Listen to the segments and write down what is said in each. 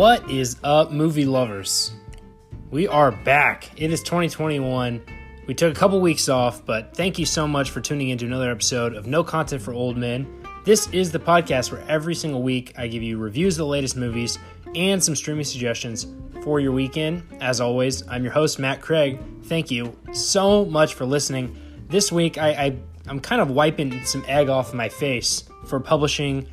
What is up, movie lovers? We are back. It is 2021. We took a couple weeks off, but thank you so much for tuning into another episode of No Content for Old Men. This is the podcast where every single week I give you reviews of the latest movies and some streaming suggestions for your weekend. As always, I'm your host, Matt Craig. Thank you so much for listening. This week, I, I, I'm kind of wiping some egg off my face for publishing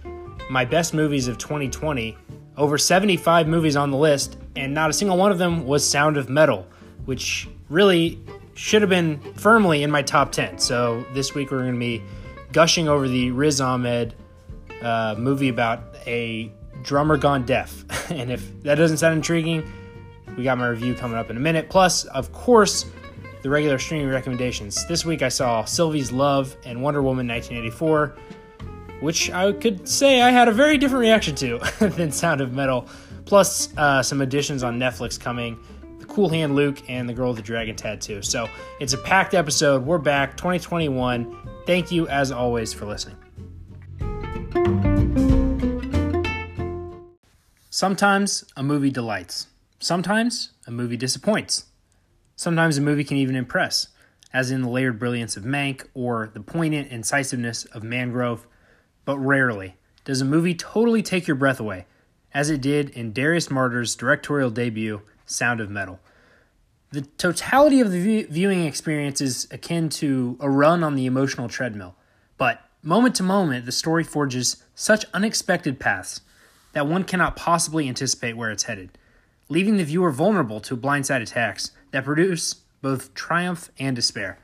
my best movies of 2020 over 75 movies on the list, and not a single one of them was Sound of Metal, which really should have been firmly in my top 10. So this week we're going to be gushing over the Riz Ahmed uh, movie about a drummer gone deaf. and if that doesn't sound intriguing, we got my review coming up in a minute. Plus, of course, the regular streaming recommendations. This week I saw Sylvie's Love and Wonder Woman 1984 which I could say I had a very different reaction to than Sound of Metal. Plus, uh, some additions on Netflix coming The Cool Hand Luke and The Girl with the Dragon Tattoo. So it's a packed episode. We're back, 2021. Thank you, as always, for listening. Sometimes a movie delights. Sometimes a movie disappoints. Sometimes a movie can even impress, as in the layered brilliance of Mank or the poignant incisiveness of Mangrove but rarely does a movie totally take your breath away, as it did in Darius Marder's directorial debut, Sound of Metal. The totality of the viewing experience is akin to a run on the emotional treadmill, but moment to moment, the story forges such unexpected paths that one cannot possibly anticipate where it's headed, leaving the viewer vulnerable to blindside attacks that produce both triumph and despair.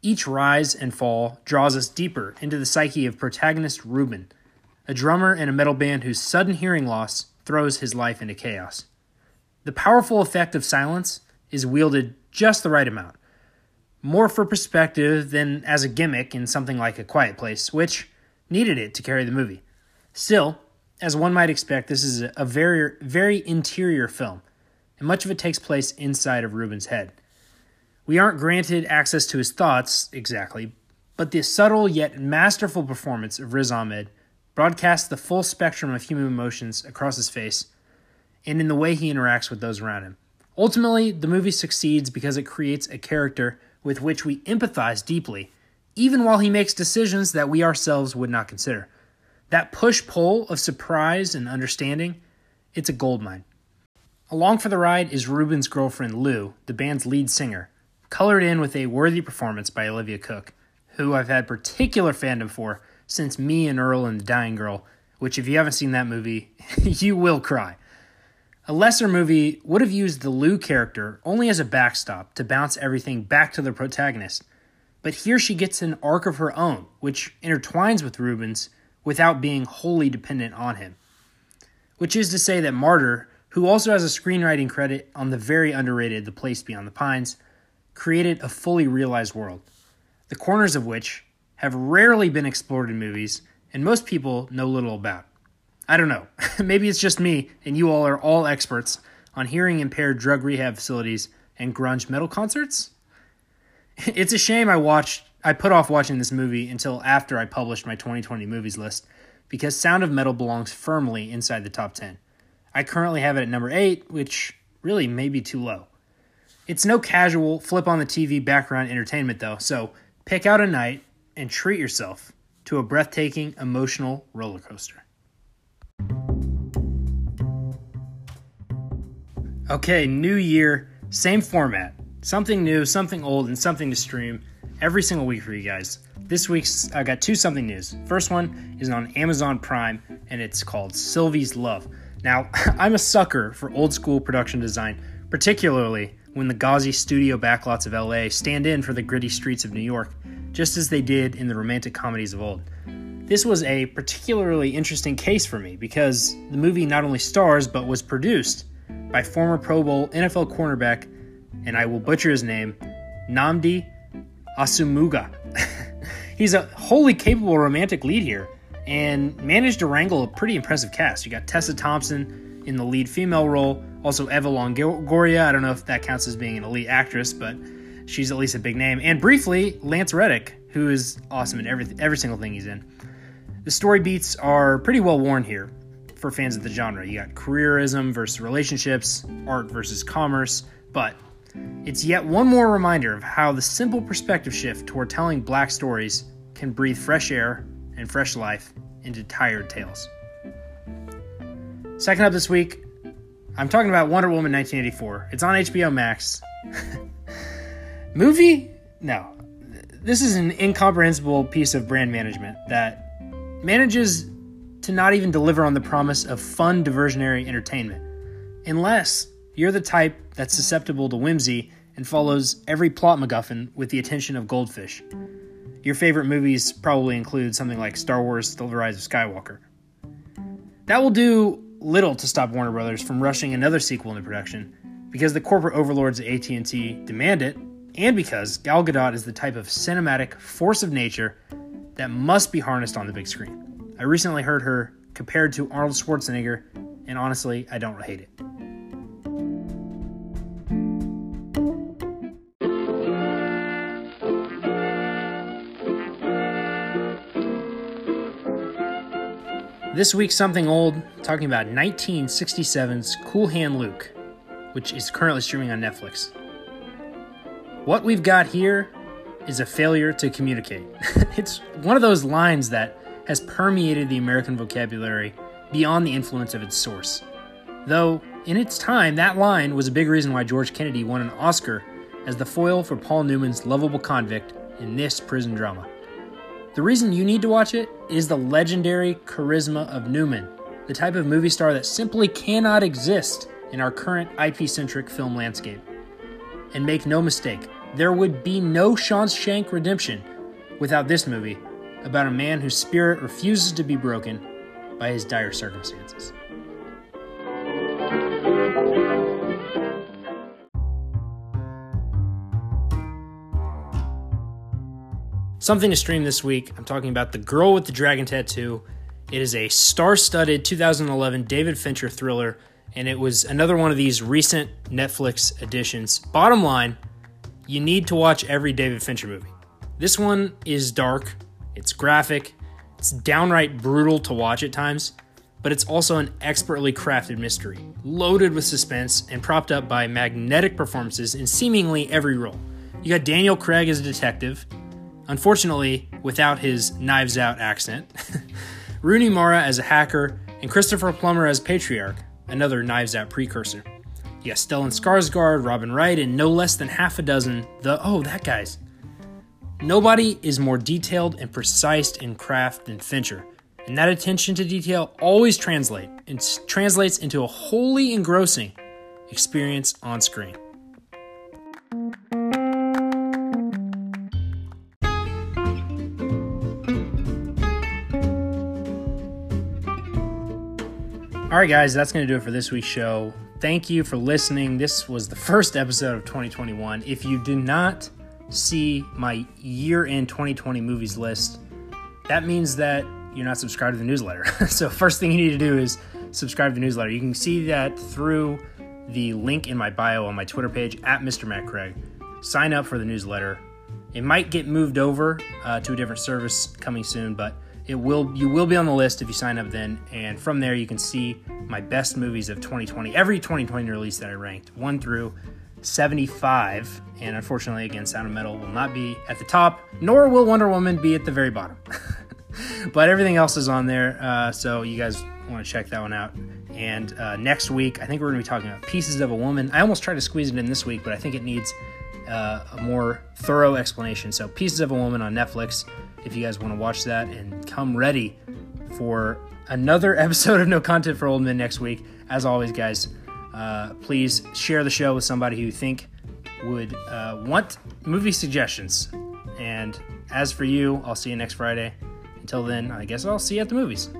Each rise and fall draws us deeper into the psyche of protagonist Ruben, a drummer in a metal band whose sudden hearing loss throws his life into chaos. The powerful effect of silence is wielded just the right amount, more for perspective than as a gimmick in something like A Quiet Place, which needed it to carry the movie. Still, as one might expect, this is a very, very interior film, and much of it takes place inside of Ruben's head. We aren't granted access to his thoughts exactly, but the subtle yet masterful performance of Riz Ahmed broadcasts the full spectrum of human emotions across his face and in the way he interacts with those around him. Ultimately, the movie succeeds because it creates a character with which we empathize deeply, even while he makes decisions that we ourselves would not consider. That push pull of surprise and understanding, it's a goldmine. Along for the ride is Ruben's girlfriend Lou, the band's lead singer, colored in with a worthy performance by Olivia Cooke, who I've had particular fandom for since Me and Earl and the Dying Girl, which, if you haven't seen that movie, you will cry. A lesser movie would have used the Lou character only as a backstop to bounce everything back to the protagonist, but here she gets an arc of her own, which intertwines with Ruben's without being wholly dependent on him. Which is to say that Marder, who also has a screenwriting credit on the very underrated The Place Beyond the Pines, created a fully realized world, the corners of which have rarely been explored in movies and most people know little about. I don't know. Maybe it's just me and you all are all experts on hearing impaired drug rehab facilities and grunge metal concerts? It's a shame I watched I put off watching this movie until after I published my 2020 movies list because Sound of Metal belongs firmly inside the top 10. I currently have it at number 8, which really may be too low. It's no casual flip on the TV background entertainment, though, so pick out a night and treat yourself to a breathtaking emotional roller coaster. Okay, new year, same format. Something new, something old, and something to stream every single week for you guys. This week's I got two something news. First one is on Amazon Prime and it's called Sylvie's Love. Now, I'm a sucker for old school production design, particularly when the gauzy studio backlots of LA stand in for the gritty streets of New York, just as they did in the romantic comedies of old. This was a particularly interesting case for me because the movie not only stars but was produced by former Pro Bowl NFL cornerback, and I will butcher his name, Nnamdi Asomugha. He's a wholly capable romantic lead here and managed to wrangle a pretty impressive cast. You got Tessa Thompson in the lead female role, also Eva Longoria. I don't know if that counts as being an elite actress, but she's at least a big name. And briefly, Lance Reddick, who is awesome in every every single thing he's in. The story beats are pretty well worn here. for fans of the genre. You got careerism versus relationships, art versus commerce, but it's yet one more reminder of how the simple perspective shift toward telling black stories can breathe fresh air and fresh life into tired tales. Second up this week, I'm talking about Wonder Woman 1984. It's on HBO Max. Movie? No. This is an incomprehensible piece of brand management that manages to not even deliver on the promise of fun, diversionary entertainment. Unless you're the type that's susceptible to whimsy and follows every plot MacGuffin with the attention of goldfish. Your favorite movies probably include something like Star Wars The Rise of Skywalker. That will do little to stop Warner Brothers from rushing another sequel into production because the corporate overlords at AT&T demand it and because Gal Gadot is the type of cinematic force of nature that must be harnessed on the big screen. I recently heard her compared to Arnold Schwarzenegger and honestly, I don't hate it. This week, something old, talking about 1967's Cool Hand Luke, which is currently streaming on Netflix. What we've got here is a failure to communicate. it's one of those lines that has permeated the American vocabulary beyond the influence of its source. Though, in its time, that line was a big reason why George Kennedy won an Oscar as the foil for Paul Newman's lovable convict in this prison drama. The reason you need to watch it is the legendary charisma of Newman, the type of movie star that simply cannot exist in our current IP centric film landscape. And make no mistake, there would be no Shawshank Redemption without this movie about a man whose spirit refuses to be broken by his dire circumstances. Something to stream this week. I'm talking about The Girl with the Dragon Tattoo. It is a star studded 2011 David Fincher thriller, and it was another one of these recent Netflix additions. Bottom line, you need to watch every David Fincher movie. This one is dark, it's graphic, it's downright brutal to watch at times, but it's also an expertly crafted mystery, loaded with suspense and propped up by magnetic performances in seemingly every role. You got Daniel Craig as a detective, unfortunately without his Knives Out accent, Rooney Mara as a hacker, and Christopher Plummer as Patriarch, another Knives Out precursor. You got Stellan Skarsgård, Robin Wright, and no less than half a dozen the oh that guy's. Nobody is more detailed and precise in craft than Fincher, and that attention to detail always translate and translates into a wholly engrossing experience on screen. All right, guys, that's going to do it for this week's show. Thank you for listening. This was the first episode of 2021. If you did not see my year end 2020 movies list, that means that you're not subscribed to the newsletter. so, first thing you need to do is subscribe to the newsletter. You can see that through the link in my bio on my Twitter page at Mr. Matt Craig. Sign up for the newsletter. It might get moved over uh, to a different service coming soon, but it will you will be on the list if you sign up then, and from there you can see my best movies of 2020. Every 2020 release that I ranked, one through 75, and unfortunately, again, Sound of Metal will not be at the top, nor will Wonder Woman be at the very bottom. but everything else is on there, uh, so you guys want to check that one out. And uh, next week, I think we're going to be talking about Pieces of a Woman. I almost tried to squeeze it in this week, but I think it needs uh, a more thorough explanation. So, Pieces of a Woman on Netflix if you guys want to watch that and come ready for another episode of No Content for Old Men next week. As always, guys, uh, please share the show with somebody who you think would uh, want movie suggestions. And as for you, I'll see you next Friday. Until then, I guess I'll see you at the movies.